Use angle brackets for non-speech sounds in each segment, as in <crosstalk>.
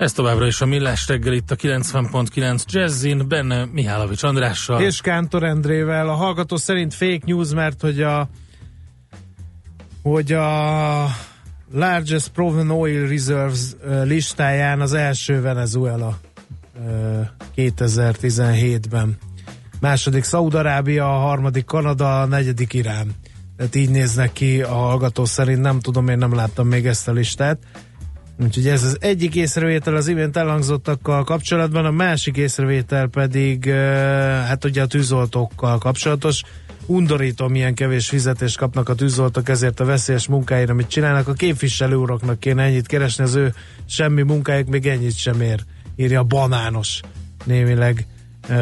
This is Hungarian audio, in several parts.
Ez továbbra is a Millás reggel itt a 90.9 Jazzin, benne Mihálovics Andrással. És Kántor Endrével. A hallgató szerint fake news, mert hogy a hogy a Largest Proven Oil Reserves listáján az első Venezuela 2017-ben. Második Szaudarábia, a harmadik Kanada, a negyedik Irán. Tehát így néznek ki a hallgató szerint, nem tudom, én nem láttam még ezt a listát. Úgyhogy ez az egyik észrevétel az imént elhangzottakkal kapcsolatban, a másik észrevétel pedig hát ugye a tűzoltókkal kapcsolatos. Undorító, milyen kevés fizetést kapnak a tűzoltók ezért a veszélyes munkáért, amit csinálnak. A képviselő uraknak kéne ennyit keresni, az ő semmi munkájuk még ennyit sem ér, írja banános némileg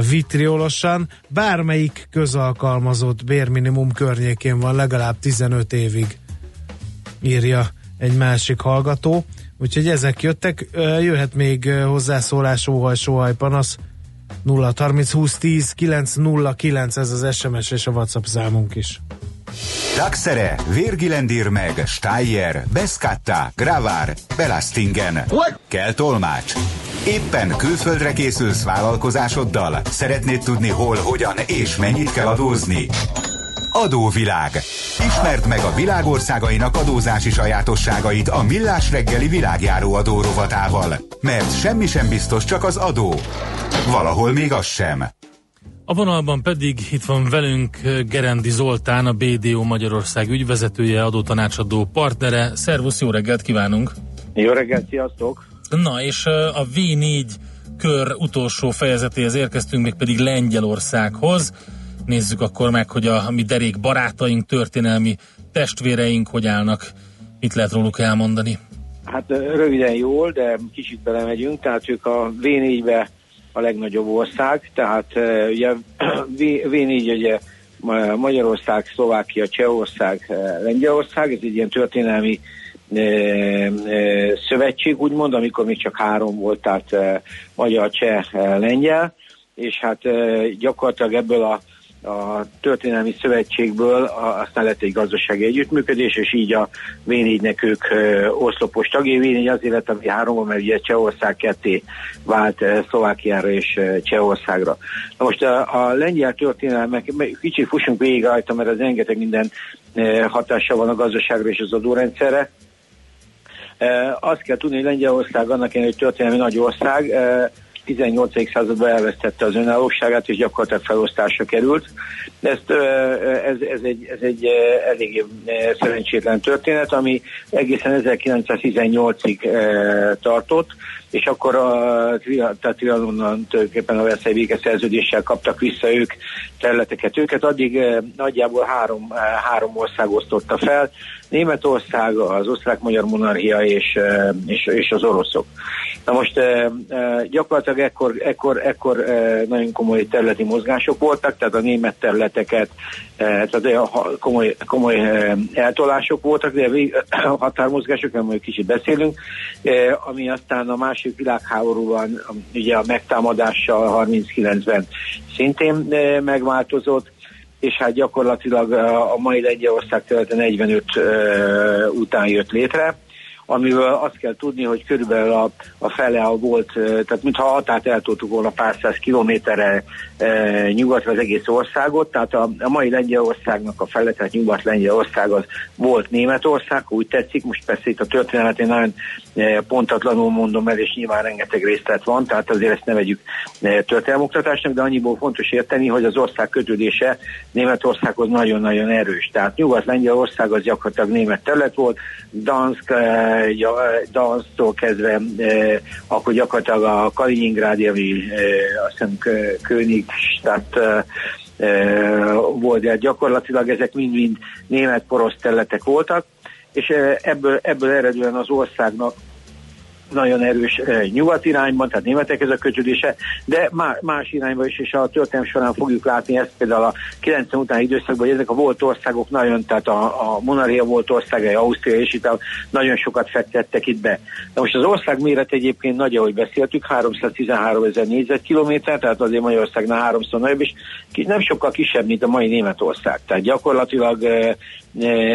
vitriolosan. Bármelyik közalkalmazott bérminimum környékén van legalább 15 évig, írja egy másik hallgató. Úgyhogy ezek jöttek, jöhet még hozzászólás, óhaj, sóhaj, panasz 0 30 20 10 9 0 9 ez az SMS és a WhatsApp számunk is. Daxere, Virgilendir meg, Steyer, Beskatta, Gravár, Belastingen. What? Kell tolmács. Éppen külföldre készülsz vállalkozásoddal? Szeretnéd tudni hol, hogyan és mennyit kell adózni? Adóvilág. Ismerd meg a világországainak adózási sajátosságait a Millás reggeli világjáró adó rovatával. Mert semmi sem biztos, csak az adó. Valahol még az sem. A vonalban pedig itt van velünk Gerendi Zoltán, a BDO Magyarország ügyvezetője, adótanácsadó partnere. Szervusz, jó reggelt kívánunk! Jó reggelt, sziasztok! Na, és a V4 kör utolsó fejezetéhez érkeztünk, még pedig Lengyelországhoz nézzük akkor meg, hogy a mi derék barátaink, történelmi testvéreink hogy állnak. Mit lehet róluk elmondani? Hát röviden jól, de kicsit belemegyünk, tehát ők a V4-be a legnagyobb ország, tehát ugye <clears throat> V4 ugye Magyarország, Szlovákia, Csehország, Lengyelország, ez egy ilyen történelmi szövetség, úgymond, amikor még csak három volt, tehát magyar, cseh, lengyel, és hát gyakorlatilag ebből a a történelmi szövetségből aztán lett egy gazdasági együttműködés, és így a v ők oszlopos tagjai. V4 azért lett, ami háromban, mert ugye Csehország ketté vált Szlovákiára és Csehországra. Na most a, a lengyel történelmek, kicsit fussunk végig rajta, mert az rengeteg minden hatása van a gazdaságra és az adórendszerre. Azt kell tudni, hogy Lengyelország annak egy történelmi nagy ország, 18. században elvesztette az önállóságát, és gyakorlatilag felosztásra került. Ezt, ez, ez, egy, ez egy elég szerencsétlen történet, ami egészen 1918-ig tartott, és akkor a, tehát Trianonnan tulajdonképpen a Versailles szerződéssel kaptak vissza ők területeket. Őket addig nagyjából három, három ország osztotta fel, Németország, az osztrák-magyar monarchia és, és, és az oroszok. Na most gyakorlatilag ekkor, ekkor, ekkor nagyon komoly területi mozgások voltak, tehát a német területeket, tehát komoly, komoly eltolások voltak, de <coughs> határmozgások, majd kicsit beszélünk, ami aztán a második világháborúban ugye a megtámadással 39-ben szintén megváltozott, és hát gyakorlatilag a mai Lengyelország területe 45 után jött létre amivel azt kell tudni, hogy körülbelül a, a fele a volt, tehát mintha a határt eltoltuk volna pár száz kilométerre e, nyugatra az egész országot, tehát a, a mai Lengyelországnak a fele, tehát Nyugat-Lengyelország az volt Németország, úgy tetszik, most persze itt a történet én nagyon e, pontatlanul mondom el, és nyilván rengeteg részlet van, tehát azért ezt ne e, történelmoktatásnak, de annyiból fontos érteni, hogy az ország kötődése Németországhoz nagyon-nagyon erős. Tehát Nyugat-Lengyelország az gyakorlatilag német terület volt, Dansk, Dansztól kezdve, eh, akkor gyakorlatilag a Kaliningrádi, ami eh, azt hiszem Königstadt eh, eh, volt, de gyakorlatilag ezek mind-mind német porosz területek voltak, és ebből, ebből eredően az országnak nagyon erős nyugat irányban, tehát németekhez a kötődése, de más irányba is, és a történelem során fogjuk látni ezt például a 90 utáni időszakban, hogy ezek a volt országok nagyon, tehát a, a monarchia volt országai, Ausztria és itt nagyon sokat fektettek itt be. Na most az ország méret egyébként nagy, ahogy beszéltük, 313 ezer négyzetkilométer, tehát azért Magyarországnál háromszor nagyobb, és nem sokkal kisebb, mint a mai Németország. Tehát gyakorlatilag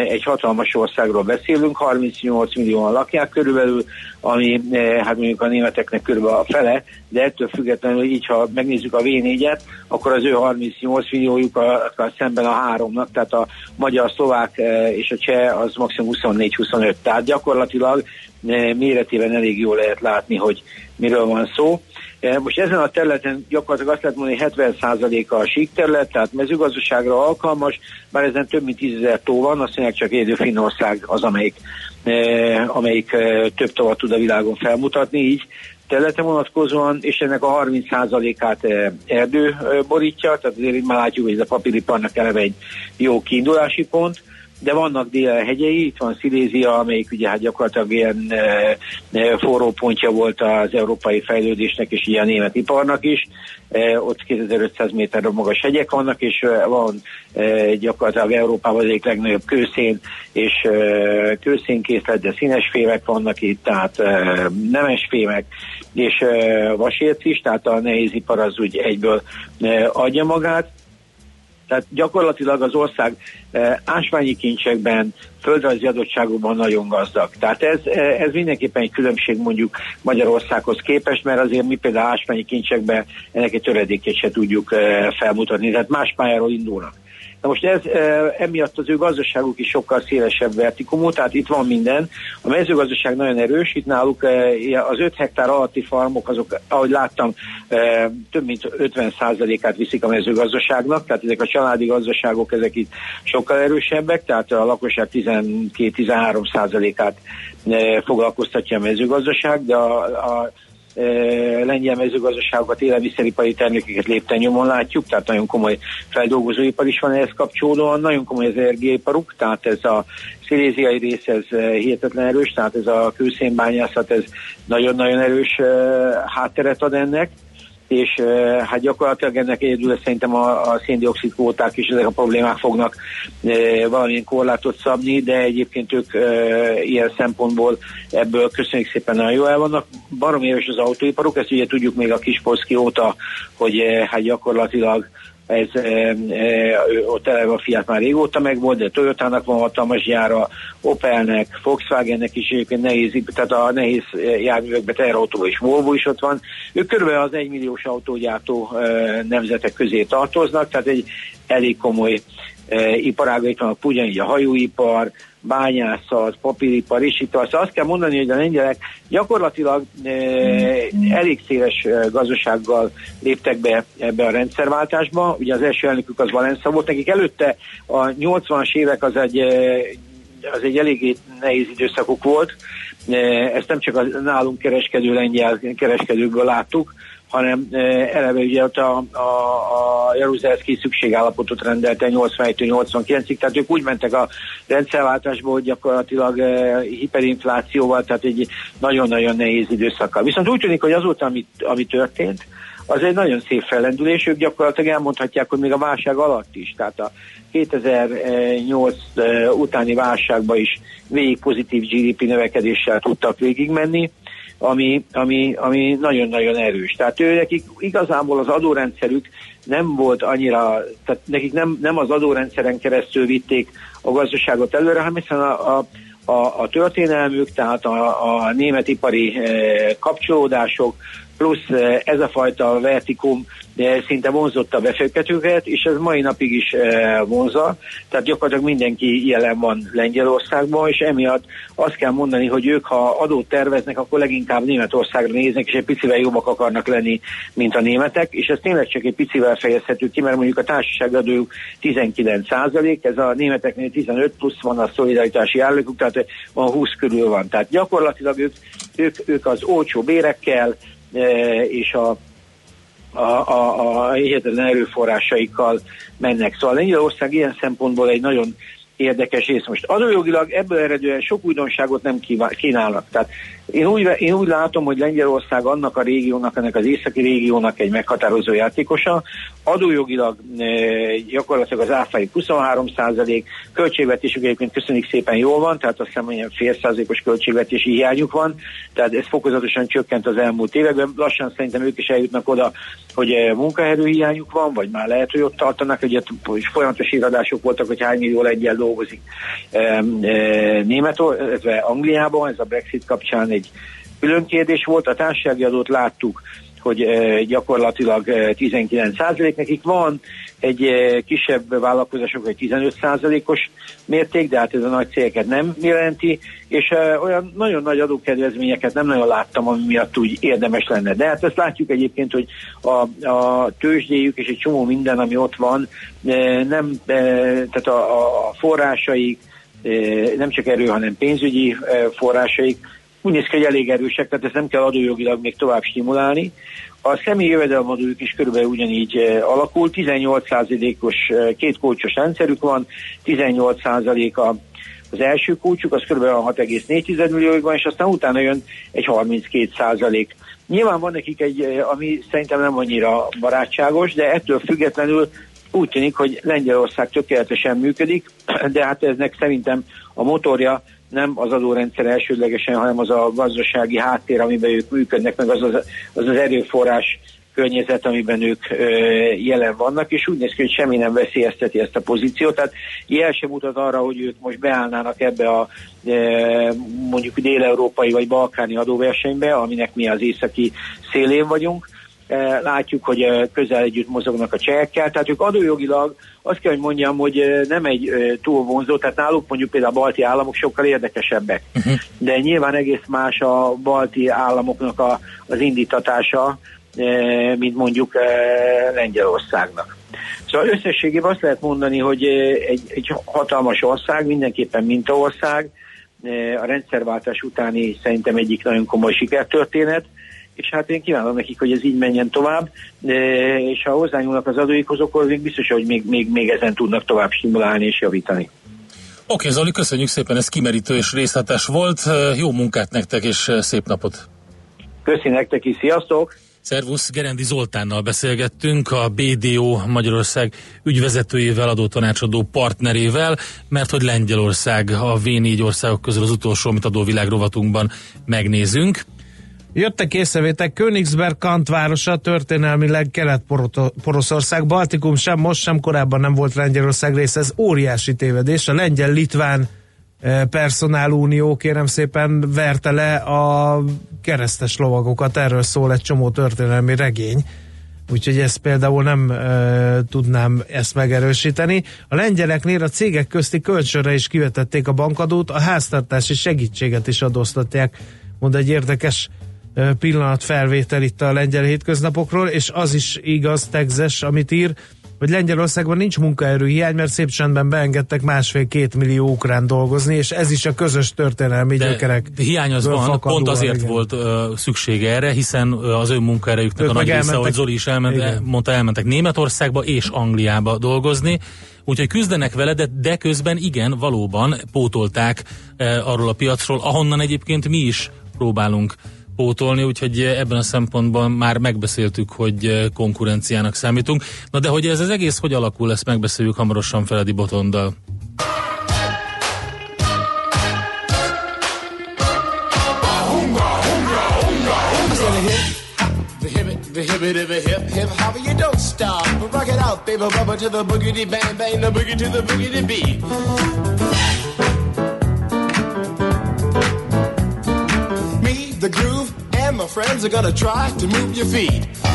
egy hatalmas országról beszélünk, 38 millióan lakják körülbelül, ami hát mondjuk a németeknek körülbelül a fele, de ettől függetlenül így, ha megnézzük a V4-et, akkor az ő 38 milliójuk a, szemben a háromnak, tehát a magyar, szlovák és a cseh az maximum 24-25, tehát gyakorlatilag méretében elég jól lehet látni, hogy miről van szó. Most ezen a területen gyakorlatilag azt lehet mondani, hogy 70%-a a sík terület, tehát mezőgazdaságra alkalmas, bár ezen több mint 10 ezer tó van, azt mondják csak Édő Finnország az, amelyik, amelyik több tovat tud a világon felmutatni, így területe vonatkozóan, és ennek a 30%-át erdő borítja, tehát azért már látjuk, hogy ez a papíriparnak eleve egy jó kiindulási pont de vannak dél hegyei, itt van Szilézia, amelyik ugye hát gyakorlatilag ilyen e, e, forró pontja volt az európai fejlődésnek és ilyen német iparnak is. E, ott 2500 méterre magas hegyek vannak, és e, van e, gyakorlatilag Európában az egyik legnagyobb kőszén, és e, kőszénkészlet, de színes fémek vannak itt, tehát e, nemes fémek, és e, vasérc is, tehát a nehézipar az úgy egyből e, adja magát tehát gyakorlatilag az ország e, ásványi kincsekben, földrajzi adottságokban nagyon gazdag. Tehát ez, e, ez mindenképpen egy különbség mondjuk Magyarországhoz képest, mert azért mi például ásványi kincsekben ennek egy töredékét se tudjuk e, felmutatni, tehát más pályáról indulnak. Na most ez, emiatt az ő gazdaságuk is sokkal szélesebb vertikumú, tehát itt van minden. A mezőgazdaság nagyon erős, itt náluk az 5 hektár alatti farmok, azok, ahogy láttam, több mint 50%-át viszik a mezőgazdaságnak, tehát ezek a családi gazdaságok, ezek itt sokkal erősebbek, tehát a lakosság 12-13%-át foglalkoztatja a mezőgazdaság, de a, a lengyel mezőgazdaságokat, élelmiszeripari termékeket lépten nyomon látjuk, tehát nagyon komoly feldolgozóipar is van ehhez kapcsolódóan, nagyon komoly az energiaiparuk, tehát ez a sziléziai rész, ez hihetetlen erős, tehát ez a kőszénbányászat, ez nagyon-nagyon erős hátteret ad ennek, és hát gyakorlatilag ennek egyedül szerintem a, a széndiokszid kvóták is ezek a problémák fognak valamilyen korlátot szabni, de egyébként ők ilyen szempontból ebből köszönjük szépen nagyon jól el vannak. Barom éves az autóiparuk, ezt ugye tudjuk még a Kispolszki óta, hogy hát gyakorlatilag ez e, e, ott eleve a Fiat már régóta megvolt, de Toyotának van hatalmas gyára, Opelnek, Volkswagennek is egyébként nehéz, tehát a nehéz járművekben teherautó és Volvo is ott van. Ők körülbelül az egymilliós autógyártó e, nemzetek közé tartoznak, tehát egy elég komoly iparágaik vannak, ugyanígy a hajóipar, bányászat, papíripar, és itt azt, azt kell mondani, hogy a lengyelek gyakorlatilag e, elég széles e, gazdasággal léptek be ebbe a rendszerváltásba. Ugye az első elnökük az Valensza volt, nekik előtte a 80-as évek az egy, e, az egy eléggé nehéz időszakuk volt. E, ezt nem csak a nálunk kereskedő lengyel kereskedőkből láttuk, hanem eleve ugye ott a, a, a Jaruzelszki szükségállapotot rendelte 81-89-ig, tehát ők úgy mentek a rendszerváltásba, hogy gyakorlatilag hiperinflációval, tehát egy nagyon-nagyon nehéz időszakkal. Viszont úgy tűnik, hogy azóta, ami, ami történt, az egy nagyon szép fellendülés, ők gyakorlatilag elmondhatják, hogy még a válság alatt is, tehát a 2008 utáni válságban is végig pozitív GDP növekedéssel tudtak végigmenni, ami, ami, ami nagyon-nagyon erős. Tehát ő nekik igazából az adórendszerük nem volt annyira, tehát nekik nem, nem az adórendszeren keresztül vitték a gazdaságot előre, hanem hiszen a, a, a, a történelmük, tehát a, a német ipari e, kapcsolódások, plusz eh, ez a fajta vertikum szinte vonzotta a befektetőket, és ez mai napig is eh, vonza, tehát gyakorlatilag mindenki jelen van Lengyelországban, és emiatt azt kell mondani, hogy ők, ha adót terveznek, akkor leginkább Németországra néznek, és egy picivel jobbak akarnak lenni, mint a németek, és ez tényleg csak egy picivel fejezhető ki, mert mondjuk a társaságadójuk 19 százalék, ez a németeknél 15 plusz van a szolidaritási állókuk, tehát van 20 körül van. Tehát gyakorlatilag ők, ők, ők az olcsó bérekkel, E, és a a, a, a hihetetlen erőforrásaikkal mennek. Szóval Lengyelország ilyen szempontból egy nagyon érdekes rész. Most adójogilag ebből eredően sok újdonságot nem kínálnak. Tehát én úgy, én úgy látom, hogy Lengyelország annak a régiónak, ennek az északi régiónak egy meghatározó játékosa. Adójogilag e, gyakorlatilag az áfai 23 százalék, költségvetésük egyébként köszönjük szépen jól van, tehát azt hiszem, hogy fél százalékos költségvetési hiányuk van, tehát ez fokozatosan csökkent az elmúlt években. Lassan szerintem ők is eljutnak oda, hogy e, munkaerőhiányuk van, vagy már lehet, hogy ott tartanak, hogy folyamatos iradások voltak, hogy hány millió lengyel dolgozik e, e, Németország, Angliában, ez a Brexit kapcsán egy külön kérdés volt. A társasági adót láttuk, hogy e, gyakorlatilag 19 százalék nekik van, egy e, kisebb vállalkozások egy 15 százalékos mérték, de hát ez a nagy cégeket nem jelenti, és olyan nagyon nagy adókedvezményeket nem nagyon láttam, ami miatt úgy érdemes lenne. De hát ezt látjuk egyébként, hogy a, a tőzsdéjük és egy csomó minden, ami ott van, nem, tehát a, a forrásaik, nem csak erő, hanem pénzügyi forrásaik úgy néz ki, hogy elég erősek, tehát ezt nem kell adójogilag még tovább stimulálni. A személyi jövedelemadójuk is körülbelül ugyanígy eh, alakul, 18%-os eh, két kulcsos rendszerük van, 18% a az első kulcsuk, az kb. 6,4 millióig van, és aztán utána jön egy 32 százalék. Nyilván van nekik egy, eh, ami szerintem nem annyira barátságos, de ettől függetlenül úgy tűnik, hogy Lengyelország tökéletesen működik, <clears throat> de hát eznek szerintem a motorja nem az adórendszer elsődlegesen, hanem az a gazdasági háttér, amiben ők működnek, meg az az, az, az erőforrás környezet, amiben ők ö, jelen vannak, és úgy néz ki, hogy semmi nem veszélyezteti ezt a pozíciót. Tehát jel sem mutat arra, hogy ők most beállnának ebbe a e, mondjuk dél-európai vagy balkáni adóversenybe, aminek mi az északi szélén vagyunk. E, látjuk, hogy e, közel együtt mozognak a csehekkel, tehát ők adójogilag azt kell, hogy mondjam, hogy nem egy túl vonzó, tehát náluk mondjuk például a balti államok sokkal érdekesebbek, uh-huh. de nyilván egész más a balti államoknak a, az indítatása, mint mondjuk Lengyelországnak. Szóval összességében azt lehet mondani, hogy egy, egy hatalmas ország, mindenképpen mintaország, a rendszerváltás utáni szerintem egyik nagyon komoly sikertörténet, és hát én kívánom nekik, hogy ez így menjen tovább, és ha hozzányúlnak az adóikhoz, akkor még biztos, hogy még, még, még ezen tudnak tovább stimulálni és javítani. Oké, Zoli, köszönjük szépen, ez kimerítő és részletes volt. Jó munkát nektek, és szép napot! Köszi nektek is, sziasztok! Szervusz, Gerendi Zoltánnal beszélgettünk, a BDO Magyarország ügyvezetőjével, adótanácsadó partnerével, mert hogy Lengyelország a V4 országok közül az utolsó, amit adóvilág rovatunkban megnézünk. Jöttek észrevétek, Königsberg Kant városa történelmileg Kelet-Poroszország, Baltikum sem most, sem korábban nem volt Lengyelország része, ez óriási tévedés. A lengyel-litván eh, personálunió kérem szépen verte le a keresztes lovagokat, erről szól egy csomó történelmi regény. Úgyhogy ezt például nem e, tudnám ezt megerősíteni. A lengyeleknél a cégek közti kölcsönre is kivetették a bankadót, a háztartási segítséget is adóztatják, mond egy érdekes pillanatfelvétel itt a lengyel hétköznapokról, és az is igaz, tegzes, amit ír, hogy Lengyelországban nincs munkaerőhiány, mert szép csendben beengedtek másfél-két millió ukrán dolgozni, és ez is a közös történelmi De gyökerek. Hiány az van, pont azért igen. volt uh, szüksége erre, hiszen az ő munkaerejüknek a nagy része, ahogy Zoli is elment, igen. mondta, elmentek Németországba és Angliába dolgozni, úgyhogy küzdenek vele, de, de közben igen, valóban pótolták uh, arról a piacról, ahonnan egyébként mi is próbálunk pótolni, úgyhogy ebben a szempontban már megbeszéltük, hogy konkurenciának számítunk. Na de hogy ez az egész hogy alakul, ezt megbeszéljük hamarosan Feledi Botondal. the hip hip hip hip hop you don't stop rock it out baby bubba to the boogie bang bang the boogie to the boogie beat friends are gonna try to move your feet.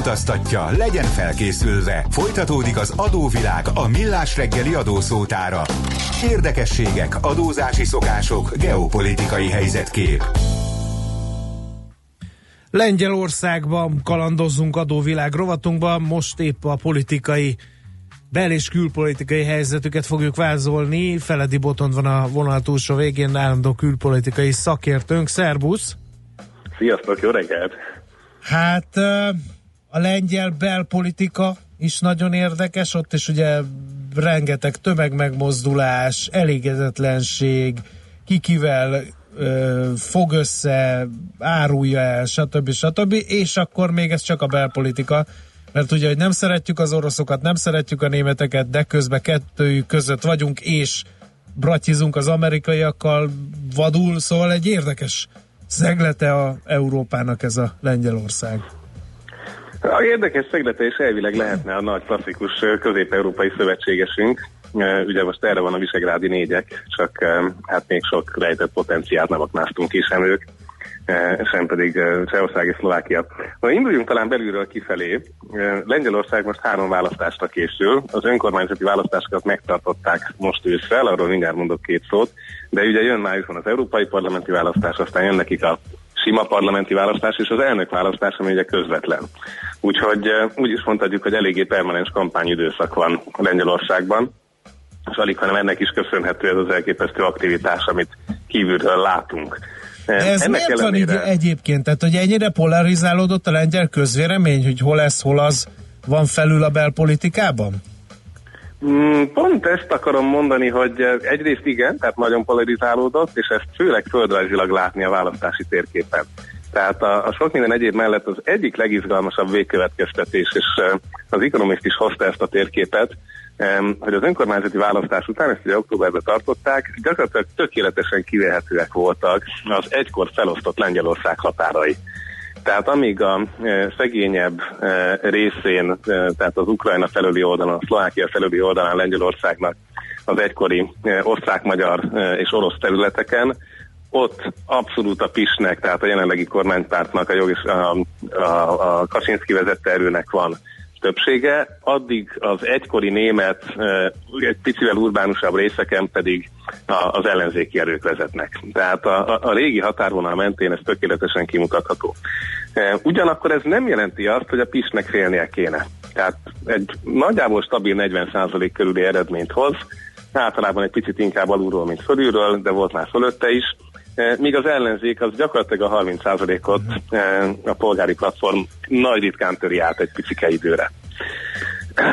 Utaztatja, legyen felkészülve. Folytatódik az adóvilág a millás reggeli adószótára. Érdekességek, adózási szokások, geopolitikai helyzetkép. Lengyelországban kalandozunk adóvilág rovatunkban, most épp a politikai bel- és külpolitikai helyzetüket fogjuk vázolni. Feledi Botond van a vonal túlsó végén, állandó külpolitikai szakértőnk. Szerbusz! Sziasztok, jó reggelt! Hát a lengyel belpolitika is nagyon érdekes, ott is ugye rengeteg tömegmegmozdulás, elégedetlenség, kikivel ö, fog össze, árulja el, stb. stb. És akkor még ez csak a belpolitika, mert ugye, hogy nem szeretjük az oroszokat, nem szeretjük a németeket, de közben kettőjük között vagyunk, és bratizunk az amerikaiakkal vadul, szóval egy érdekes szeglete a Európának ez a Lengyelország? A érdekes szeglete és elvileg lehetne a nagy klasszikus közép-európai szövetségesünk. Ugye most erre van a visegrádi négyek, csak hát még sok rejtett potenciált nem aknáztunk ki sem ők. Sem pedig eh, Csehország és Szlovákia. Na, induljunk talán belülről kifelé. Lengyelország most három választásra készül. Az önkormányzati választásokat megtartották most ősszel, arról mindjárt mondok két szót, de ugye jön májusban az európai parlamenti választás, aztán jön nekik a sima parlamenti választás és az elnök választás, ami ugye közvetlen. Úgyhogy úgy is mondhatjuk, hogy eléggé permanens kampányidőszak van Lengyelországban, és alig, hanem ennek is köszönhető ez az elképesztő aktivitás, amit kívülről látunk. De ez Ennek miért ellenére... van így egyébként? Tehát, hogy ennyire polarizálódott a lengyel közvélemény, hogy hol ez, hol az van felül a belpolitikában? Mm, pont ezt akarom mondani, hogy egyrészt igen, tehát nagyon polarizálódott, és ezt főleg földrajzilag látni a választási térképen. Tehát a, a sok minden egyéb mellett az egyik legizgalmasabb végkövetkeztetés, és az Economist is hozta ezt a térképet, hogy az önkormányzati választás után, ezt ugye októberben tartották, gyakorlatilag tökéletesen kivehetőek voltak az egykor felosztott Lengyelország határai. Tehát amíg a e, szegényebb e, részén, e, tehát az Ukrajna felüli oldalon, a Szlovákia felüli oldalán Lengyelországnak az egykori osztrák-magyar és orosz területeken, ott abszolút a PIS-nek, tehát a jelenlegi kormánypártnak, a, jog és a, a, a Kaczynszki vezette erőnek van többsége, addig az egykori német, egy picivel urbánusabb részeken pedig az ellenzéki erők vezetnek. Tehát a, a, régi határvonal mentén ez tökéletesen kimutatható. Ugyanakkor ez nem jelenti azt, hogy a PIS-nek félnie kéne. Tehát egy nagyjából stabil 40% körüli eredményt hoz, általában egy picit inkább alulról, mint fölülről, de volt már fölötte is, míg az ellenzék az gyakorlatilag a 30%-ot a polgári platform nagy ritkán töri át egy picike időre.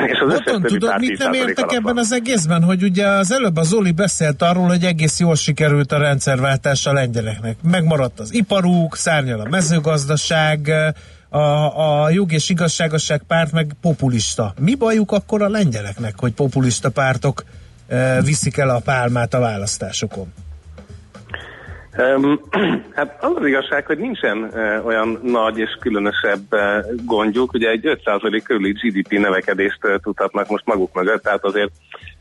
És az Otton, tudod, mit nem értek ebben az egészben, hogy ugye az előbb az Zoli beszélt arról, hogy egész jól sikerült a rendszerváltás a lengyeleknek. Megmaradt az iparuk, szárnyal a mezőgazdaság, a, a jog és igazságosság párt meg populista. Mi bajuk akkor a lengyeleknek, hogy populista pártok e, viszik el a pálmát a választásokon? <clears throat> Hát az az igazság, hogy nincsen uh, olyan nagy és különösebb uh, gondjuk, ugye egy 5% körüli GDP növekedést uh, tudhatnak most maguk mögött, tehát azért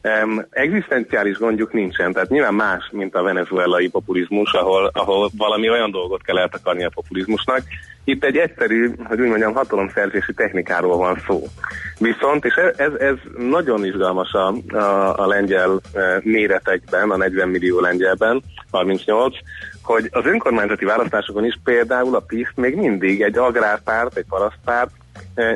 um, egzisztenciális gondjuk nincsen, tehát nyilván más, mint a venezuelai populizmus, ahol, ahol valami olyan dolgot kell eltakarni a populizmusnak. Itt egy egyszerű, hogy úgy mondjam, hatalomszerzési technikáról van szó. Viszont, és ez, ez nagyon izgalmas a, a, a lengyel uh, méretekben, a 40 millió lengyelben, 38, hogy az önkormányzati választásokon is például a PISZ még mindig egy agrárpárt, egy parasztpárt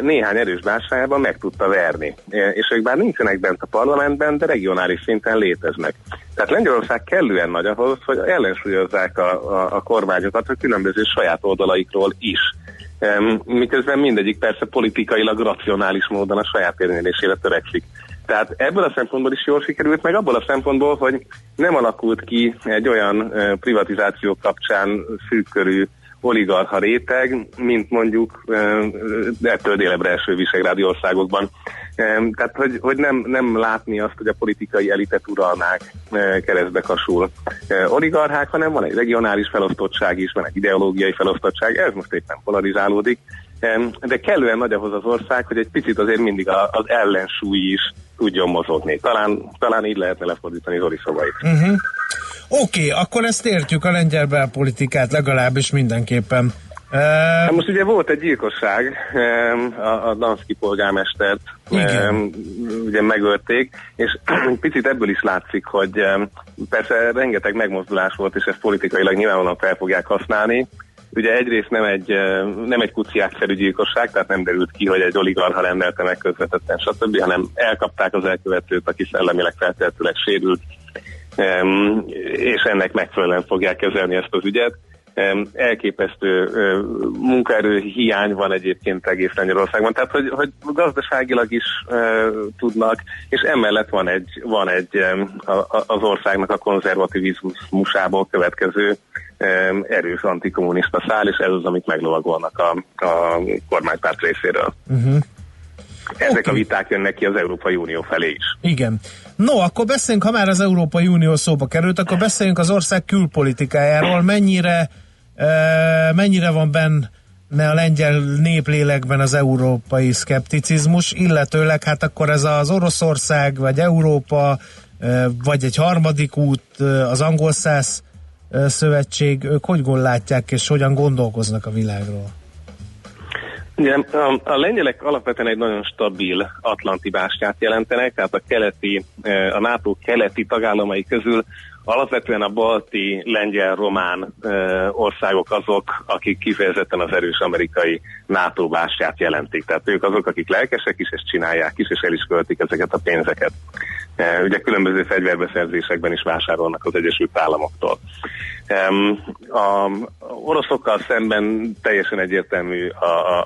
néhány erős bársájában meg tudta verni. Eh, és ők bár nincsenek bent a parlamentben, de regionális szinten léteznek. Tehát Lengyelország kellően nagy ahhoz, hogy ellensúlyozzák a, a, a kormányokat a különböző saját oldalaikról is. Miközben mindegyik persze politikailag racionális módon a saját érvényelésére törekszik. Tehát ebből a szempontból is jól sikerült, meg abból a szempontból, hogy nem alakult ki egy olyan privatizáció kapcsán szűkkörű oligarha réteg, mint mondjuk ettől délebbre eső visegrádi országokban. Tehát, hogy, hogy nem, nem látni azt, hogy a politikai elitet uralnák keresztbe kasul oligarchák, hanem van egy regionális felosztottság is, van egy ideológiai felosztottság, ez most éppen polarizálódik, de kellően nagy ahhoz az ország, hogy egy picit azért mindig az ellensúly is tudjon mozogni. Talán, talán így lehetne lefordítani Zoli szavait. Uh-huh. Oké, okay, akkor ezt értjük a lengyel belpolitikát legalábbis mindenképpen. Hát most ugye volt egy gyilkosság, a, a Danszki polgármestert Igen. ugye megölték, és <clears throat> picit ebből is látszik, hogy persze rengeteg megmozdulás volt, és ezt politikailag nyilvánvalóan fel fogják használni, Ugye egyrészt nem egy, nem egy kuciákszerű gyilkosság, tehát nem derült ki, hogy egy oligarha rendelte meg közvetetten, stb., hanem elkapták az elkövetőt, aki szellemileg feltehetőleg sérült, és ennek megfelelően fogják kezelni ezt az ügyet. Elképesztő munkaerő hiány van egyébként egész Lengyelországban, tehát hogy, hogy gazdaságilag is tudnak, és emellett van egy, van egy az országnak a konzervativizmusából következő erős antikommunista szál, és ez az, amit meglovagolnak a, a kormánypárt részéről. Uh-huh. Ezek okay. a viták jönnek ki az Európai Unió felé is. Igen. No, akkor beszéljünk, ha már az Európai Unió szóba került, akkor beszéljünk az ország külpolitikájáról. Mennyire, uh, mennyire van benne a lengyel néplélekben az európai szkepticizmus, illetőleg hát akkor ez az Oroszország, vagy Európa, vagy egy harmadik út, az angol száz szövetség, ők hogy látják és hogyan gondolkoznak a világról? Ugye, a, a lengyelek alapvetően egy nagyon stabil atlanti bástyát jelentenek, tehát a keleti, a NATO keleti tagállamai közül alapvetően a balti, lengyel, román országok azok, akik kifejezetten az erős amerikai NATO bástyát jelentik. Tehát ők azok, akik lelkesek is, és csinálják is, és el is költik ezeket a pénzeket. Ugye különböző fegyverbeszerzésekben is vásárolnak az Egyesült Államoktól. A oroszokkal szemben teljesen egyértelmű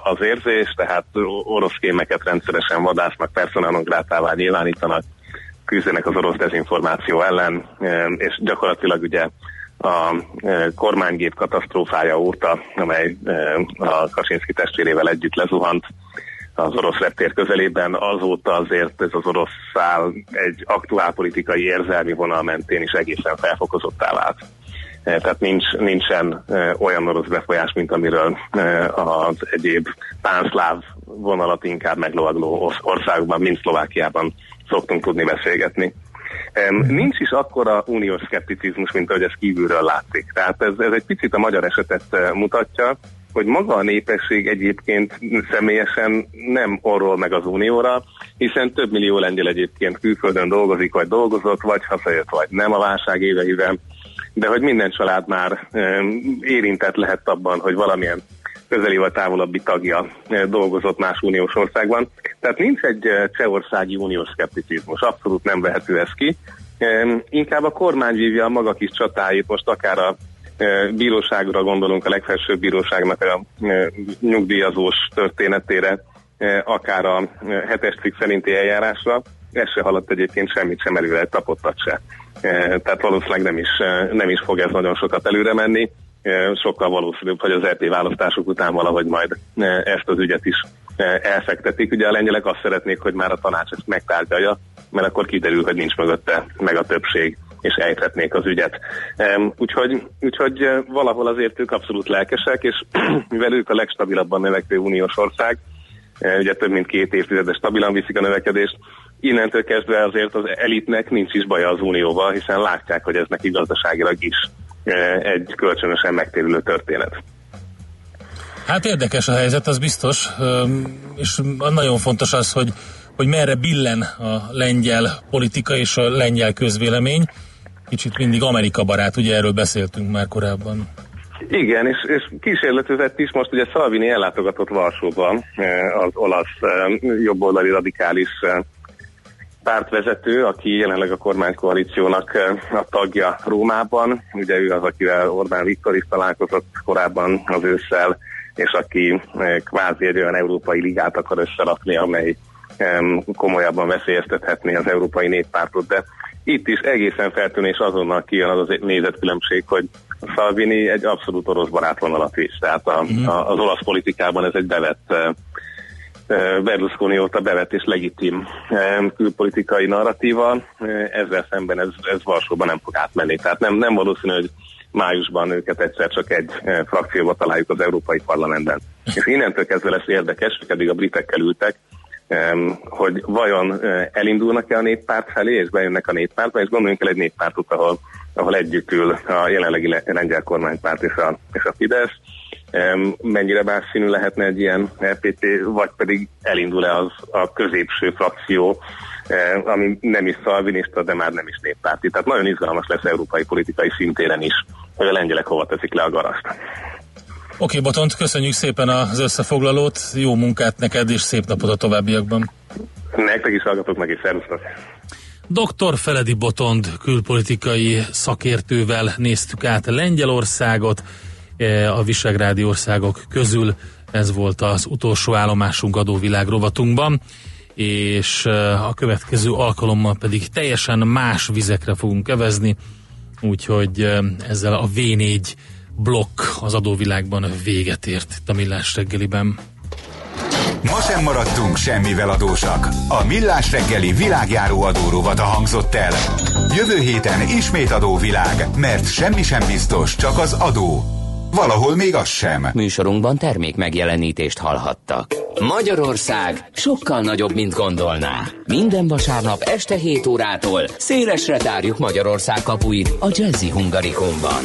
az érzés, tehát orosz kémeket rendszeresen vadásznak, personálongrátává nyilvánítanak, küzdenek az orosz dezinformáció ellen, és gyakorlatilag ugye a kormánygép katasztrófája óta, amely a Kaczynszki testvérével együtt lezuhant, az orosz reptér közelében, azóta azért ez az orosz szál egy aktuál politikai érzelmi vonal mentén is egészen felfokozottá vált. E, tehát nincs, nincsen e, olyan orosz befolyás, mint amiről e, az egyéb pánszláv vonalat inkább meglovagló országokban, mint Szlovákiában szoktunk tudni beszélgetni. Nincs is akkora uniós szkepticizmus, mint ahogy ez kívülről látszik. Tehát ez, ez egy picit a magyar esetet mutatja, hogy maga a népesség egyébként személyesen nem orról meg az unióra, hiszen több millió lengyel egyébként külföldön dolgozik, vagy dolgozott, vagy hazajött, vagy nem a válság éveiben, de hogy minden család már érintett lehet abban, hogy valamilyen közeli vagy távolabbi tagja dolgozott más uniós országban. Tehát nincs egy csehországi uniós szkepticizmus, abszolút nem vehető ez ki. Inkább a kormány vívja a maga kis csatáit, most akár a bíróságra gondolunk, a legfelsőbb bíróságnak a nyugdíjazós történetére, akár a hetes cikk szerinti eljárásra, ez se haladt egyébként semmit sem előre, tapottat se. Tehát valószínűleg nem is, nem is fog ez nagyon sokat előre menni. Sokkal valószínűbb, hogy az EP választások után valahogy majd ezt az ügyet is elfektetik. Ugye a lengyelek azt szeretnék, hogy már a tanács ezt megtárgyalja, mert akkor kiderül, hogy nincs mögötte meg a többség és ejthetnék az ügyet. Úgyhogy, úgyhogy valahol azért ők abszolút lelkesek, és <clears throat> mivel ők a legstabilabban növekvő uniós ország, ugye több mint két évtizede stabilan viszik a növekedést, innentől kezdve azért az elitnek nincs is baja az unióval, hiszen látják, hogy ez neki gazdaságilag is egy kölcsönösen megtérülő történet. Hát érdekes a helyzet, az biztos, és nagyon fontos az, hogy, hogy merre billen a lengyel politika és a lengyel közvélemény kicsit mindig Amerika barát, ugye erről beszéltünk már korábban. Igen, és, és kísérletezett is, most ugye Salvini ellátogatott Varsóban, eh, az olasz eh, jobboldali radikális eh, pártvezető, aki jelenleg a kormánykoalíciónak a tagja Rómában. Ugye ő az, akivel Orbán Viktor is találkozott korábban az ősszel, és aki kvázi egy olyan európai ligát akar összerakni, amely komolyabban veszélyeztethetné az európai néppártot, de itt is egészen feltűnés azonnal kijön az a nézetkülönbség, hogy Salvini egy abszolút orosz barátvonalat is, tehát a, uh-huh. a, az olasz politikában ez egy bevett Berlusconi óta bevett és legitim külpolitikai narratíva, ezzel szemben ez, ez Varsóban nem fog átmenni. Tehát nem, nem valószínű, hogy májusban őket egyszer csak egy frakcióba találjuk az Európai Parlamentben. És innentől kezdve lesz érdekes, hogy eddig a britekkel ültek, hogy vajon elindulnak-e a néppárt felé, és bejönnek a néppártba, és gondoljunk el egy néppártot, ahol, ahol együtt ül a jelenlegi lengyel kormánypárt és a, és a Fidesz, mennyire bárszínű lehetne egy ilyen LPT, vagy pedig elindul-e az a középső frakció, ami nem is szalvinista, de már nem is néppárti. Tehát nagyon izgalmas lesz európai politikai szintéren is, hogy a lengyelek hova teszik le a garast. Oké, Botont, köszönjük szépen az összefoglalót, jó munkát neked, és szép napot a továbbiakban. Nektek is hallgatok meg, és szervusztok! Dr. Feledi Botond külpolitikai szakértővel néztük át Lengyelországot, e, a Visegrádi országok közül. Ez volt az utolsó állomásunk adóvilág rovatunkban és e, a következő alkalommal pedig teljesen más vizekre fogunk kevezni, úgyhogy e, ezzel a V4 blokk az adóvilágban véget ért itt a Millás reggeliben. Ma sem maradtunk semmivel adósak. A Millás reggeli világjáró adórovat hangzott el. Jövő héten ismét adóvilág, mert semmi sem biztos, csak az adó. Valahol még az sem. Műsorunkban termék megjelenítést hallhattak. Magyarország sokkal nagyobb, mint gondolná. Minden vasárnap este 7 órától szélesre tárjuk Magyarország kapuit a Jazzy Hungarikumban.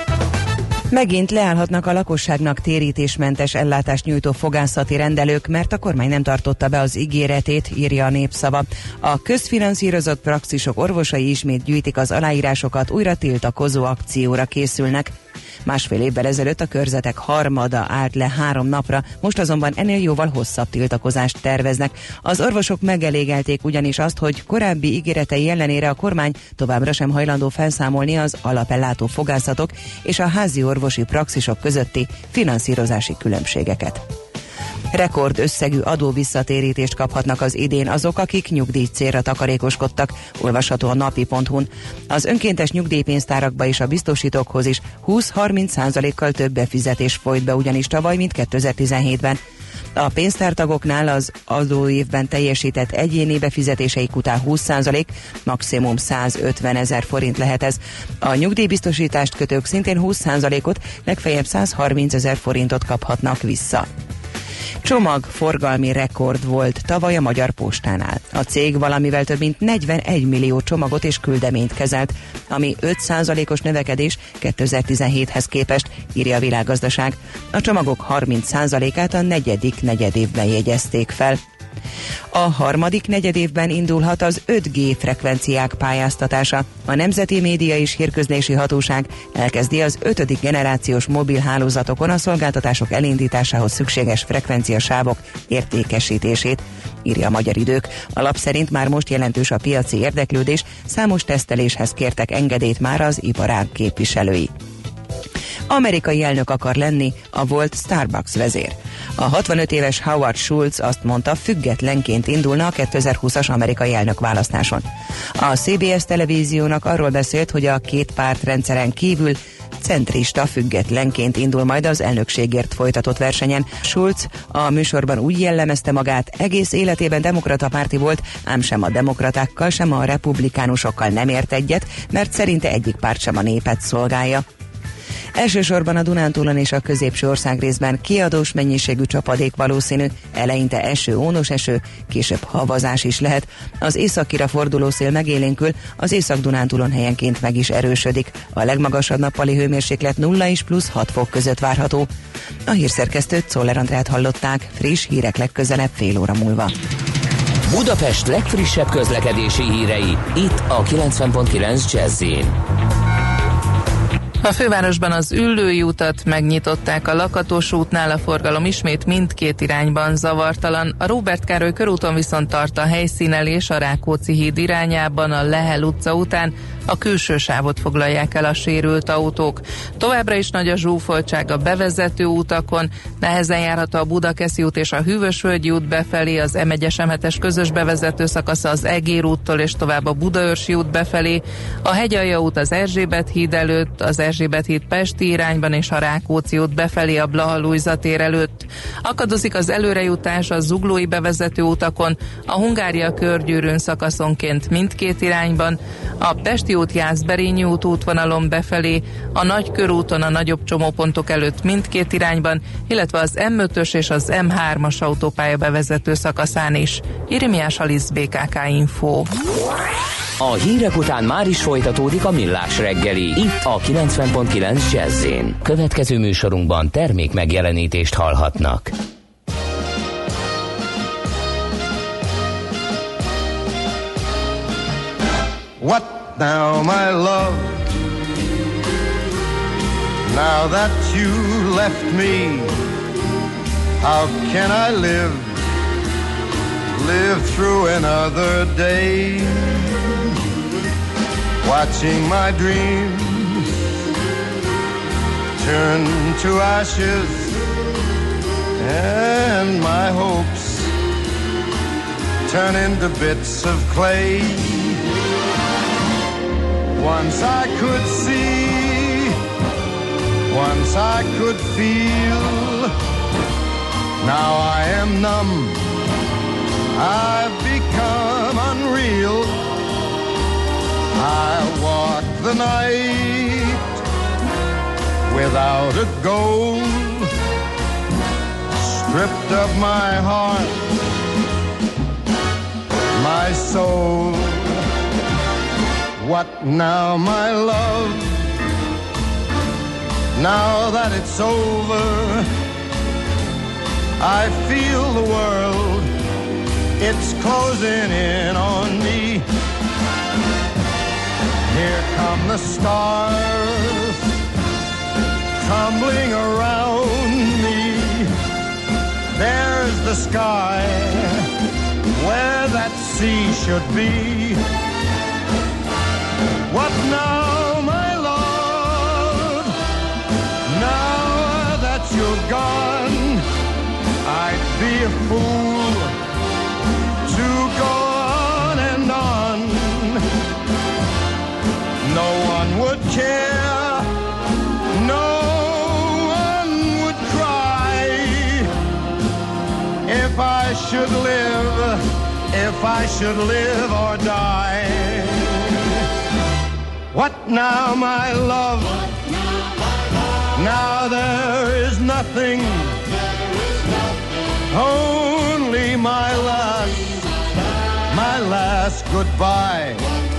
Megint leállhatnak a lakosságnak térítésmentes ellátást nyújtó fogászati rendelők, mert a kormány nem tartotta be az ígéretét, írja a népszava. A közfinanszírozott praxisok orvosai ismét gyűjtik az aláírásokat, újra tiltakozó akcióra készülnek. Másfél évvel ezelőtt a körzetek harmada állt le három napra, most azonban ennél jóval hosszabb tiltakozást terveznek. Az orvosok megelégelték ugyanis azt, hogy korábbi ígéretei ellenére a kormány továbbra sem hajlandó felszámolni az alapellátó fogászatok és a házi orvosi praxisok közötti finanszírozási különbségeket. Rekord összegű adóvisszatérítést kaphatnak az idén azok, akik nyugdíj célra takarékoskodtak, olvasható a napi.hu-n. Az önkéntes nyugdíjpénztárakba és a biztosítókhoz is 20-30 százalékkal több befizetés folyt be ugyanis tavaly, mint 2017-ben. A pénztártagoknál az adóévben teljesített egyéni befizetéseik után 20%, maximum 150 ezer forint lehet ez. A nyugdíjbiztosítást kötők szintén 20%-ot, legfeljebb 130 ezer forintot kaphatnak vissza. Csomag forgalmi rekord volt tavaly a Magyar Postánál. A cég valamivel több mint 41 millió csomagot és küldeményt kezelt, ami 5%-os növekedés 2017-hez képest, írja a világgazdaság. A csomagok 30%-át a negyedik negyedévben jegyezték fel. A harmadik negyedévben indulhat az 5G frekvenciák pályáztatása. A Nemzeti Média és Hírközlési Hatóság elkezdi az ötödik generációs mobil hálózatokon a szolgáltatások elindításához szükséges frekvenciasávok értékesítését, írja a Magyar Idők. A lap szerint már most jelentős a piaci érdeklődés, számos teszteléshez kértek engedélyt már az iparág képviselői amerikai elnök akar lenni, a volt Starbucks vezér. A 65 éves Howard Schultz azt mondta, függetlenként indulna a 2020-as amerikai elnök választáson. A CBS televíziónak arról beszélt, hogy a két párt rendszeren kívül centrista függetlenként indul majd az elnökségért folytatott versenyen. Schulz a műsorban úgy jellemezte magát, egész életében demokrata párti volt, ám sem a demokratákkal, sem a republikánusokkal nem ért egyet, mert szerinte egyik párt sem a népet szolgálja. Elsősorban a Dunántúlon és a középső országrészben kiadós mennyiségű csapadék valószínű, eleinte eső, ónos eső, később havazás is lehet. Az északira forduló szél megélénkül, az észak-Dunántúlon helyenként meg is erősödik. A legmagasabb nappali hőmérséklet 0 és plusz 6 fok között várható. A hírszerkesztőt Czoller Andrát hallották, friss hírek legközelebb fél óra múlva. Budapest legfrissebb közlekedési hírei, itt a 90.9 jazz A fővárosban az Üllői utat megnyitották a Lakatos útnál, a forgalom ismét mindkét irányban zavartalan. A Róbert Károly körúton viszont tart a helyszínelés a Rákóczi híd irányában, a Lehel utca után a külső sávot foglalják el a sérült autók. Továbbra is nagy a zsúfoltság a bevezető utakon, nehezen járható a Budakeszi út és a Hűvösvölgyi út befelé, az m 1 es közös bevezető szakasza az Egér úttól és tovább a Budaörsi út befelé, a Hegyalja út az Erzsébet híd előtt, az Erzsébet híd Pesti irányban és a Rákóczi út befelé a Blaha tér előtt. Akadozik az előrejutás a Zuglói bevezető utakon, a Hungária körgyűrűn szakaszonként mindkét irányban, a Pesti út Jászberényi út útvonalon befelé, a Nagykörúton a nagyobb csomópontok előtt mindkét irányban, illetve az M5-ös és az M3-as autópálya bevezető szakaszán is. Irimiás Alisz BKK Info. A hírek után már is folytatódik a millás reggeli, itt a 90.9 jazz Következő műsorunkban termék megjelenítést hallhatnak. What now, my love? Now that you left me, how can I live? Live through another day? Watching my dreams turn to ashes and my hopes turn into bits of clay. Once I could see, once I could feel, now I am numb, I've become unreal. I walk the night without a goal, stripped of my heart, my soul. What now, my love? Now that it's over, I feel the world, it's closing in on me. Here come the stars tumbling around me. There's the sky where that sea should be. What now, my lord? Now that you're gone, I'd be a fool would care. No one would cry. If I should live, if I should live or die. What now, my love? Now there is nothing. Only my last, my last goodbye bye bye.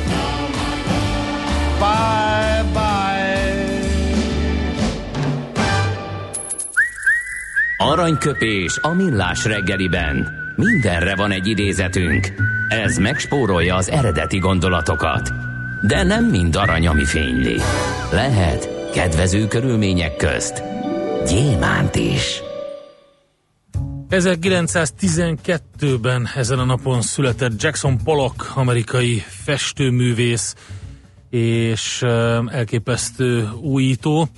Aranyköpés a millás reggeliben. Mindenre van egy idézetünk. Ez megspórolja az eredeti gondolatokat. De nem mind arany, ami fényli. Lehet kedvező körülmények közt gyémánt is. 1912-ben ezen a napon született Jackson Pollock, amerikai festőművész, és elképesztő újító.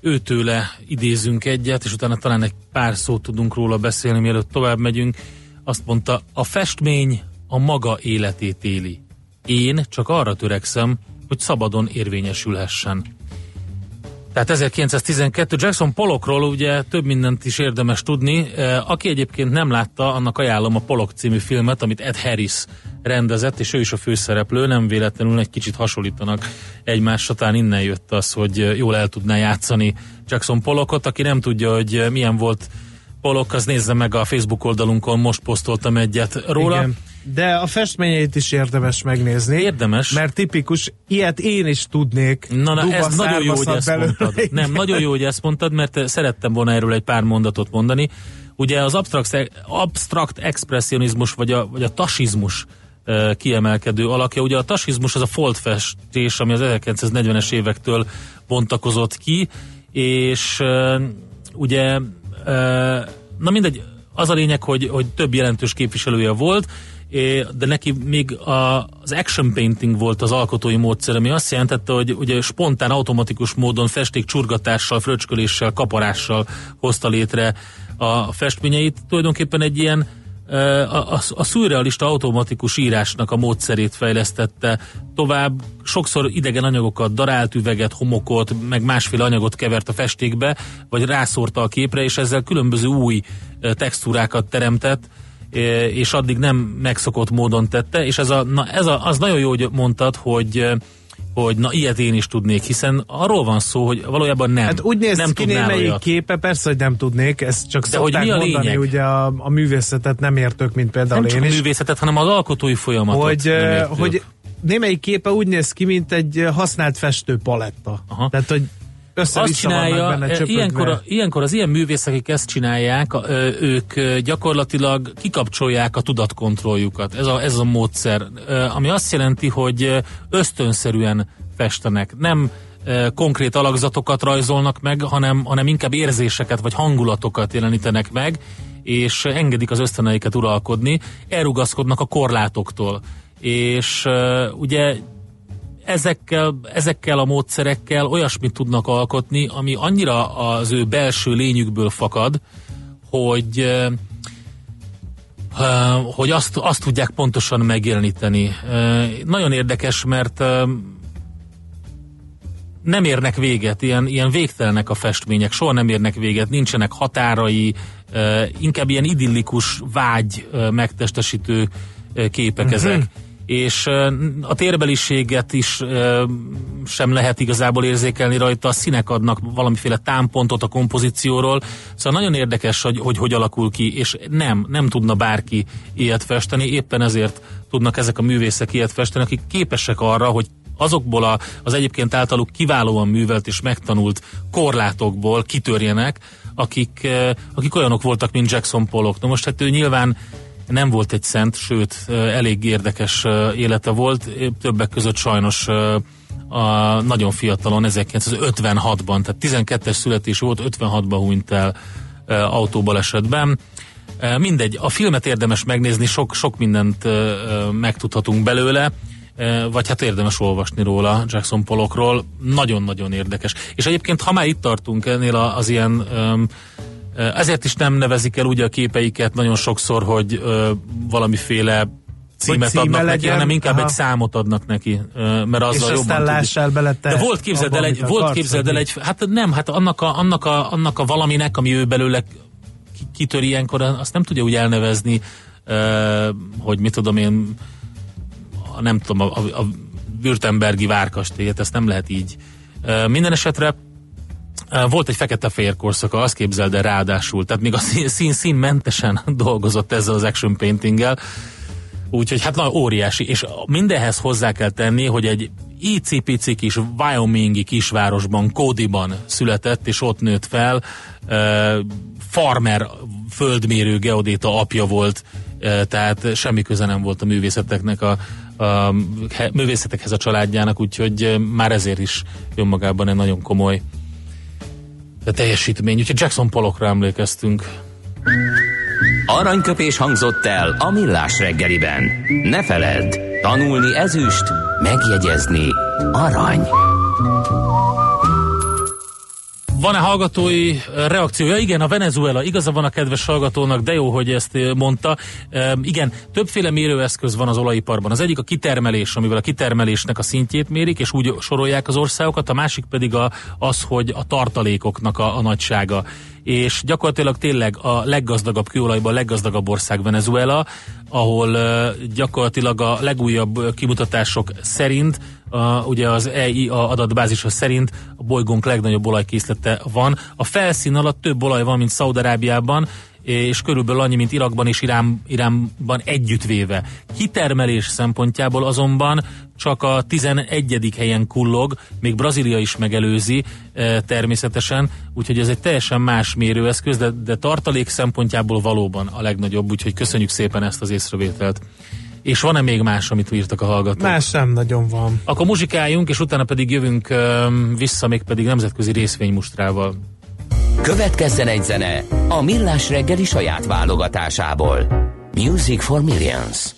Őtőle idézünk egyet, és utána talán egy pár szót tudunk róla beszélni, mielőtt tovább megyünk. Azt mondta, a festmény a maga életét éli. Én csak arra törekszem, hogy szabadon érvényesülhessen. Tehát 1912 Jackson Pollockról ugye több mindent is érdemes tudni. Aki egyébként nem látta, annak ajánlom a Pollock című filmet, amit Ed Harris rendezett, és ő is a főszereplő, nem véletlenül egy kicsit hasonlítanak egymásra, talán innen jött az, hogy jól el tudná játszani Jackson Pollockot, aki nem tudja, hogy milyen volt Pollock, az nézze meg a Facebook oldalunkon, most posztoltam egyet róla. Igen. De a festményeit is érdemes megnézni. Érdemes. Mert tipikus, ilyet én is tudnék. Na, na ez nagyon jó, hogy ezt belőle. mondtad. Nem, nagyon jó, hogy ezt mondtad, mert szerettem volna erről egy pár mondatot mondani. Ugye az abstrakt, abstrakt expressionizmus, vagy a, vagy a tasizmus kiemelkedő alakja. Ugye a tasizmus az a foltfestés, ami az 1940-es évektől bontakozott ki, és ugye na mindegy, az a lényeg, hogy, hogy több jelentős képviselője volt, de neki még a, az action painting volt az alkotói módszer, ami azt jelentette, hogy ugye spontán, automatikus módon festék csurgatással, fröcsköléssel, kaparással hozta létre a festményeit. Tulajdonképpen egy ilyen a, a, a szürrealista automatikus írásnak a módszerét fejlesztette. Tovább, sokszor idegen anyagokat, darált üveget, homokot, meg másféle anyagot kevert a festékbe, vagy rászórta a képre, és ezzel különböző új textúrákat teremtett, és addig nem megszokott módon tette, és ez, a, na, ez a, az nagyon jó, hogy mondtad, hogy hogy na ilyet én is tudnék, hiszen arról van szó, hogy valójában nem. Hát úgy néz nem ki némelyik képe, persze, hogy nem tudnék, ezt csak De hogy mi a mondani, lényeg? ugye a, a művészetet nem értök, mint például nem én csak is. a művészetet, hanem az alkotói folyamatot hogy, nem hogy némelyik képe úgy néz ki, mint egy használt festőpaletta. Aha. Tehát, hogy azt csinálja, ilyenkor, ilyenkor az ilyen művészek, akik ezt csinálják, ők gyakorlatilag kikapcsolják a tudatkontrolljukat. Ez a, ez a módszer, ami azt jelenti, hogy ösztönszerűen festenek. Nem konkrét alakzatokat rajzolnak meg, hanem, hanem inkább érzéseket vagy hangulatokat jelenítenek meg, és engedik az ösztöneiket uralkodni, elrugaszkodnak a korlátoktól. És ugye ezekkel, ezekkel a módszerekkel olyasmit tudnak alkotni, ami annyira az ő belső lényükből fakad, hogy hogy azt, azt tudják pontosan megjeleníteni. Nagyon érdekes, mert nem érnek véget, ilyen, ilyen végtelenek a festmények, soha nem érnek véget, nincsenek határai, inkább ilyen idillikus vágy megtestesítő képek uh-huh. ezek és a térbeliséget is sem lehet igazából érzékelni rajta, a színek adnak valamiféle támpontot a kompozícióról, szóval nagyon érdekes, hogy hogy, hogy alakul ki, és nem, nem tudna bárki ilyet festeni, éppen ezért tudnak ezek a művészek ilyet festeni, akik képesek arra, hogy azokból a, az egyébként általuk kiválóan művelt és megtanult korlátokból kitörjenek, akik, akik olyanok voltak, mint Jackson Pollock. Na most hát ő nyilván nem volt egy szent, sőt, elég érdekes élete volt, többek között sajnos a nagyon fiatalon, 1956-ban, tehát 12-es születés volt, 56-ban hunyt el autóbalesetben. Mindegy, a filmet érdemes megnézni, sok, sok mindent megtudhatunk belőle, vagy hát érdemes olvasni róla, Jackson Pollockról, nagyon-nagyon érdekes. És egyébként, ha már itt tartunk ennél az ilyen ezért is nem nevezik el ugye a képeiket nagyon sokszor, hogy valamiféle címet címe adnak legyen, neki, hanem inkább aha. egy számot adnak neki, mert azzal és jobban lássál bele te De volt képzeld el egy, volt képzeld el egy, hát nem, hát annak a, annak, a, annak a valaminek, ami ő belőle kitör ilyenkor, azt nem tudja úgy elnevezni, hogy mit tudom én, nem tudom, a, a, a Württembergi várkastélyet, ezt nem lehet így. Minden esetre volt egy fekete-fehér korszaka, azt képzeld el ráadásul, tehát még a szín, színmentesen <laughs> dolgozott ezzel az action paintinggel, úgyhogy hát na, óriási, és mindenhez hozzá kell tenni, hogy egy icipici kis Wyomingi kisvárosban, Kódiban született, és ott nőtt fel, farmer földmérő geodéta apja volt, tehát semmi köze nem volt a művészeteknek a, a művészetekhez a családjának, úgyhogy már ezért is önmagában egy nagyon komoly de teljesítmény, úgyhogy Jackson Pollockra emlékeztünk. Aranyköpés hangzott el a millás reggeliben. Ne feledd, tanulni ezüst, megjegyezni arany. Van-e hallgatói reakciója? Igen, a Venezuela. Igaza van a kedves hallgatónak, de jó, hogy ezt mondta. Igen, többféle mérőeszköz van az olajiparban. Az egyik a kitermelés, amivel a kitermelésnek a szintjét mérik, és úgy sorolják az országokat, a másik pedig a, az, hogy a tartalékoknak a, a nagysága és gyakorlatilag tényleg a leggazdagabb kőolajban a leggazdagabb ország Venezuela, ahol gyakorlatilag a legújabb kimutatások szerint uh, ugye az EIA adatbázisa szerint a bolygónk legnagyobb olajkészlete van. A felszín alatt több olaj van, mint Szaudarábiában, és körülbelül annyi, mint Irakban és Irán, Iránban együttvéve. Kitermelés szempontjából azonban csak a 11. helyen kullog, még Brazília is megelőzi e, természetesen, úgyhogy ez egy teljesen más mérőeszköz, de, de tartalék szempontjából valóban a legnagyobb, úgyhogy köszönjük szépen ezt az észrevételt. És van-e még más, amit írtak a hallgatók? Más nem nagyon van. Akkor muzsikáljunk, és utána pedig jövünk öm, vissza, még pedig nemzetközi részvénymustrával. Következzen egy zene a Millás reggeli saját válogatásából. Music for Millions.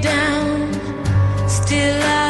Down, still I'll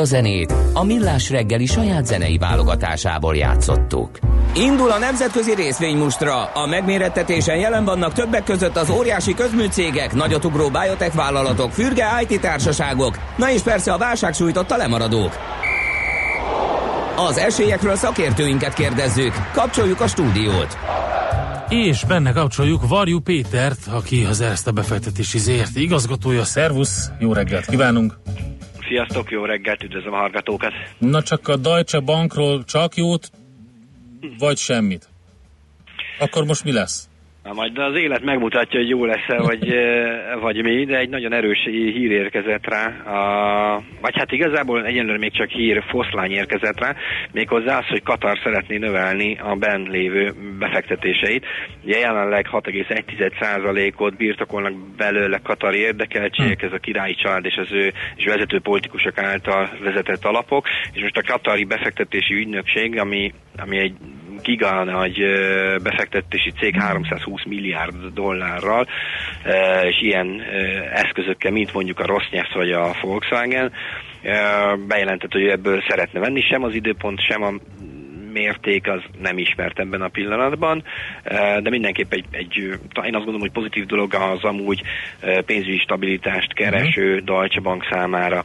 a zenét a Millás reggeli saját zenei válogatásából játszottuk. Indul a nemzetközi részvénymustra. A megmérettetésen jelen vannak többek között az óriási közműcégek, nagyotugró biotech vállalatok, fürge IT társaságok, na és persze a válság sújtotta lemaradók. Az esélyekről szakértőinket kérdezzük. Kapcsoljuk a stúdiót. És benne kapcsoljuk Varjú Pétert, aki az Erste befektetési ZRT igazgatója. Szervusz, jó reggelt kívánunk! Sziasztok, jó reggelt, üdvözlöm a hallgatókat. Na csak a Deutsche Bankról csak jót, vagy semmit? Akkor most mi lesz? Na, majd az élet megmutatja, hogy jó lesz-e, vagy, vagy mi, de egy nagyon erős hír érkezett rá. A, vagy hát igazából egyenlőre még csak hír, foszlány érkezett rá, méghozzá az, hogy Katar szeretné növelni a benn lévő befektetéseit. Ugye jelenleg 6,1%-ot birtokolnak belőle katari érdekeltségek, ez a királyi család és az ő és vezető politikusok által vezetett alapok, és most a katari befektetési ügynökség, ami, ami egy giga nagy befektetési cég 320 milliárd dollárral, és ilyen eszközökkel, mint mondjuk a Rosneft vagy a Volkswagen, bejelentett, hogy ebből szeretne venni, sem az időpont, sem a mérték az nem ismert ebben a pillanatban, de mindenképp egy, egy én azt gondolom, hogy pozitív dolog az amúgy pénzügyi stabilitást kereső Deutsche Bank számára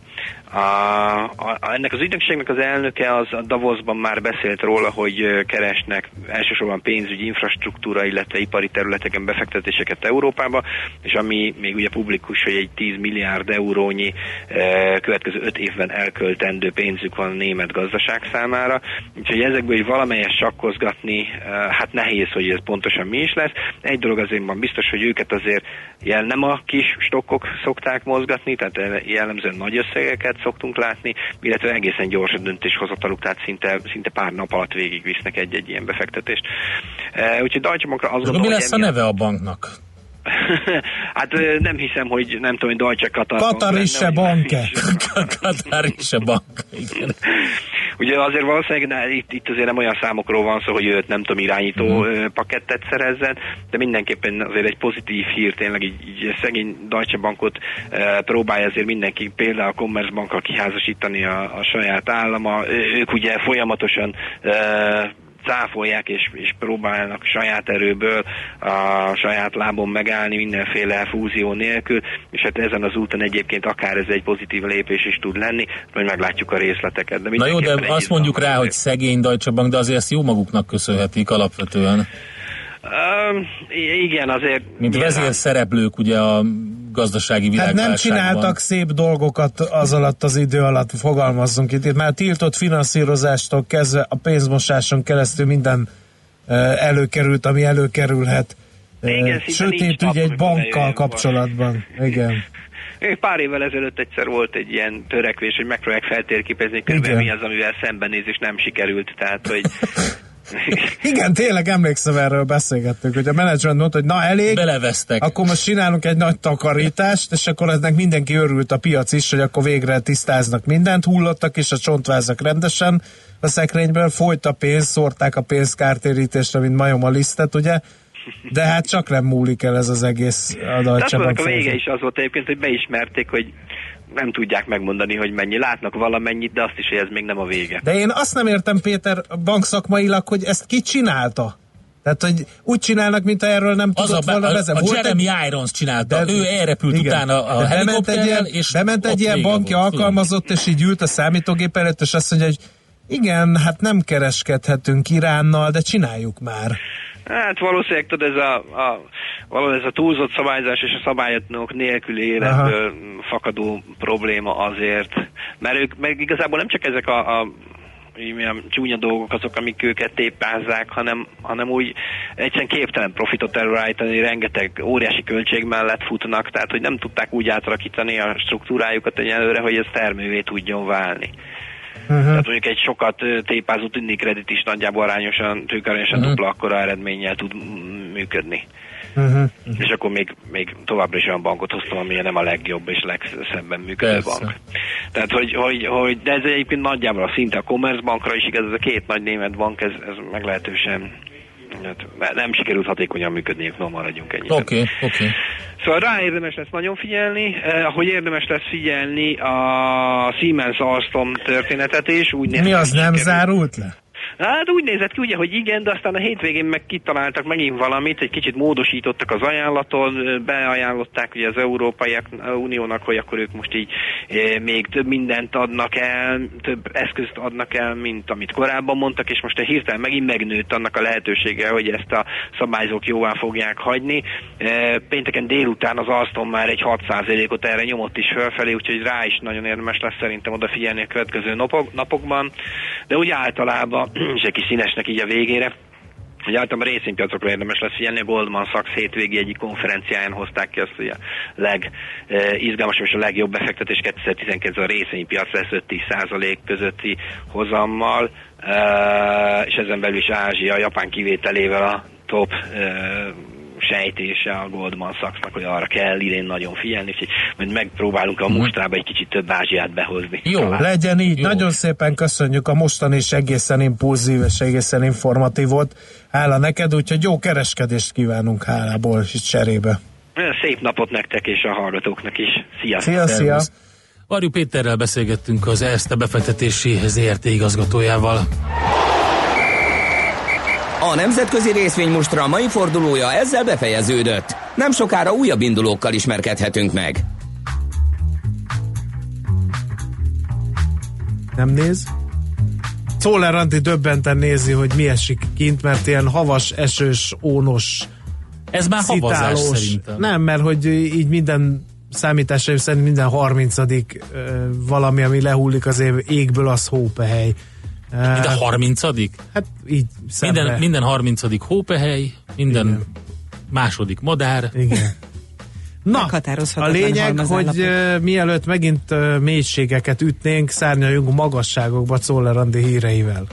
A, a, ennek az ügynökségnek az elnöke az a Davosban már beszélt róla, hogy keresnek elsősorban pénzügyi infrastruktúra, illetve ipari területeken befektetéseket Európába, és ami még ugye publikus, hogy egy 10 milliárd eurónyi ö, következő 5 évben elköltendő pénzük van a német gazdaság számára, úgyhogy ezekből hogy valamelyes sakkozgatni, ö, hát nehéz, hogy ez pontosan mi is lesz. Egy dolog azért van biztos, hogy őket azért jel nem a kis stokkok szokták mozgatni, tehát jellemzően nagy összegeket szoktunk látni, illetve egészen gyors a döntéshozataluk, tehát szinte, szinte pár nap alatt végigvisznek egy-egy ilyen befektetést. Uh, úgyhogy Deutsche Bankra azt Mi gondolom, lesz a neve a banknak? <laughs> hát nem hiszem, hogy nem tudom, hogy Deutsche Katar. Katarisse lenne, vagy- banke. Katar is. Igen. Ugye azért valószínűleg na, itt, itt azért nem olyan számokról van szó, hogy őt nem tudom irányító mm. pakettet szerezzen, de mindenképpen azért egy pozitív hír, tényleg így, így szegény Deutsche Bankot e, próbálja azért mindenki például a Commerzbankkal kiházasítani a, a saját állama. Ők ugye folyamatosan e, cáfolják és, és próbálnak saját erőből a saját lábon megállni mindenféle fúzió nélkül, és hát ezen az úton egyébként akár ez egy pozitív lépés is tud lenni, hogy meglátjuk a részleteket. De Na jó, de azt mondjuk rá, hogy szegény Deutsche Bank, de azért ezt jó maguknak köszönhetik alapvetően. Um, igen, azért... Mint nyilván- vezérszereplők ugye a gazdasági Hát világválságban. nem csináltak szép dolgokat az alatt az idő alatt, fogalmazzunk itt. Itt már tiltott finanszírozástól kezdve a pénzmosáson keresztül minden előkerült, ami előkerülhet. Igen, Sötét ügy egy bankkal kapcsolatban. Igen. <laughs> Pár évvel ezelőtt egyszer volt egy ilyen törekvés, hogy megpróbálják feltérképezni, körülbelül mi az, amivel szembenéz, és nem sikerült. Tehát, hogy <laughs> Igen, tényleg emlékszem erről beszélgettünk, hogy a menedzsment mondta, hogy na elég, Belevesztek. akkor most csinálunk egy nagy takarítást, és akkor ennek mindenki örült a piac is, hogy akkor végre tisztáznak mindent, hullottak is a csontvázak rendesen a szekrényből, folyt a pénz, szórták a pénzkártérítésre, mint majom a lisztet, ugye? De hát csak nem múlik el ez az egész a De azt Deutsche mondok, Bank a vége is az volt egyébként, hogy beismerték, hogy nem tudják megmondani, hogy mennyi. Látnak valamennyit, de azt is, hogy ez még nem a vége. De én azt nem értem, Péter, bankszakmailag, hogy ezt ki csinálta? Tehát, hogy úgy csinálnak, mint erről nem Az a, tudott volna a, vezetni. a Volt Jeremy egy- Irons csinálta, De- ő elrepült igen. utána a De bement egy ilyen, és bement egy ilyen banki volt. alkalmazott, és így ült a számítógép előtt, és azt mondja, hogy igen, hát nem kereskedhetünk Iránnal, de csináljuk már. Hát valószínűleg tudod, ez a, a, valahol ez a túlzott szabályzás és a szabályok nélküli életből fakadó probléma azért, mert ők meg igazából nem csak ezek a, a így milyen csúnya dolgok azok, amik őket téppázzák, hanem, hanem úgy egyszerűen képtelen profitot előállítani, rengeteg óriási költség mellett futnak, tehát hogy nem tudták úgy átalakítani a struktúrájukat egyelőre, hogy ez termővé tudjon válni. Uh-huh. Tehát mondjuk egy sokat tépázó tűnik kredit is nagyjából arányosan, tőkearányosan uh-huh. dupla akkora eredménnyel tud működni. Uh-huh. És akkor még, még továbbra is olyan bankot hoztam, ami nem a legjobb és legszebben működő Persze. bank. Tehát, hogy, hogy, hogy, de ez egyébként nagyjából a szinte a Commerzbankra is igaz, ez a két nagy német bank, ez, ez meglehetősen hát nem sikerült hatékonyan működniük, no maradjunk ennyi. Oké, okay, oké. Okay. Szóval rá érdemes lesz nagyon figyelni, eh, ahogy érdemes lesz figyelni a Siemens Alstom történetet is. Úgy Mi az nem sikerült- zárult le? Hát úgy nézett ki ugye, hogy igen, de aztán a hétvégén meg kitaláltak megint valamit, egy kicsit módosítottak az ajánlaton, beajánlották ugye az Európai Uniónak, hogy akkor ők most így még több mindent adnak el, több eszközt adnak el, mint amit korábban mondtak, és most a hirtelen megint megnőtt annak a lehetősége, hogy ezt a szabályzók jóvá fogják hagyni. Pénteken délután az Alstom már egy 6%-ot erre nyomott is fölfelé, úgyhogy rá is nagyon érdemes lesz szerintem odafigyelni a következő napok, napokban. De úgy általában, és egy kis színesnek így a végére, hogy általában részvénypiacokra érdemes lesz figyelni, a Goldman Sachs hétvégi egyik konferenciáján hozták ki azt, hogy a legizgalmasabb és a legjobb befektetés 2019 a részvénypiac lesz 5-10% közötti hozammal, eh, és ezen belül is Ázsia, Japán kivételével a top eh, sejtése a Goldman Sachsnak, hogy arra kell idén nagyon figyelni, úgyhogy majd megpróbálunk a mostrába egy kicsit több Ázsiát behozni. Jó, Talán. legyen így. Jó. Nagyon szépen köszönjük a mostani is egészen impulzív és egészen informatív volt. Hála neked, úgyhogy jó kereskedést kívánunk hálából is cserébe. Szép napot nektek és a hallgatóknak is. Sziasztok! Szia, szia! Varjú Péterrel beszélgettünk az ESZTE befektetési ZRT igazgatójával. A nemzetközi részvénymustra mai fordulója ezzel befejeződött. Nem sokára újabb indulókkal ismerkedhetünk meg. nem néz. Czoller Antti döbbenten nézi, hogy mi esik kint, mert ilyen havas, esős, ónos, Ez már havazás szitálós. szerintem. Nem, mert hogy így minden számításaim szerint minden 30 valami, ami lehullik az év, égből, az hópehely. Minden 30 Hát így szembe. minden, minden 30 hópehely, minden Igen. második madár. Igen. <laughs> Na, a lényeg, hogy uh, mielőtt megint uh, mélységeket ütnénk, szárnyaljunk magasságokba Czoller Andi híreivel.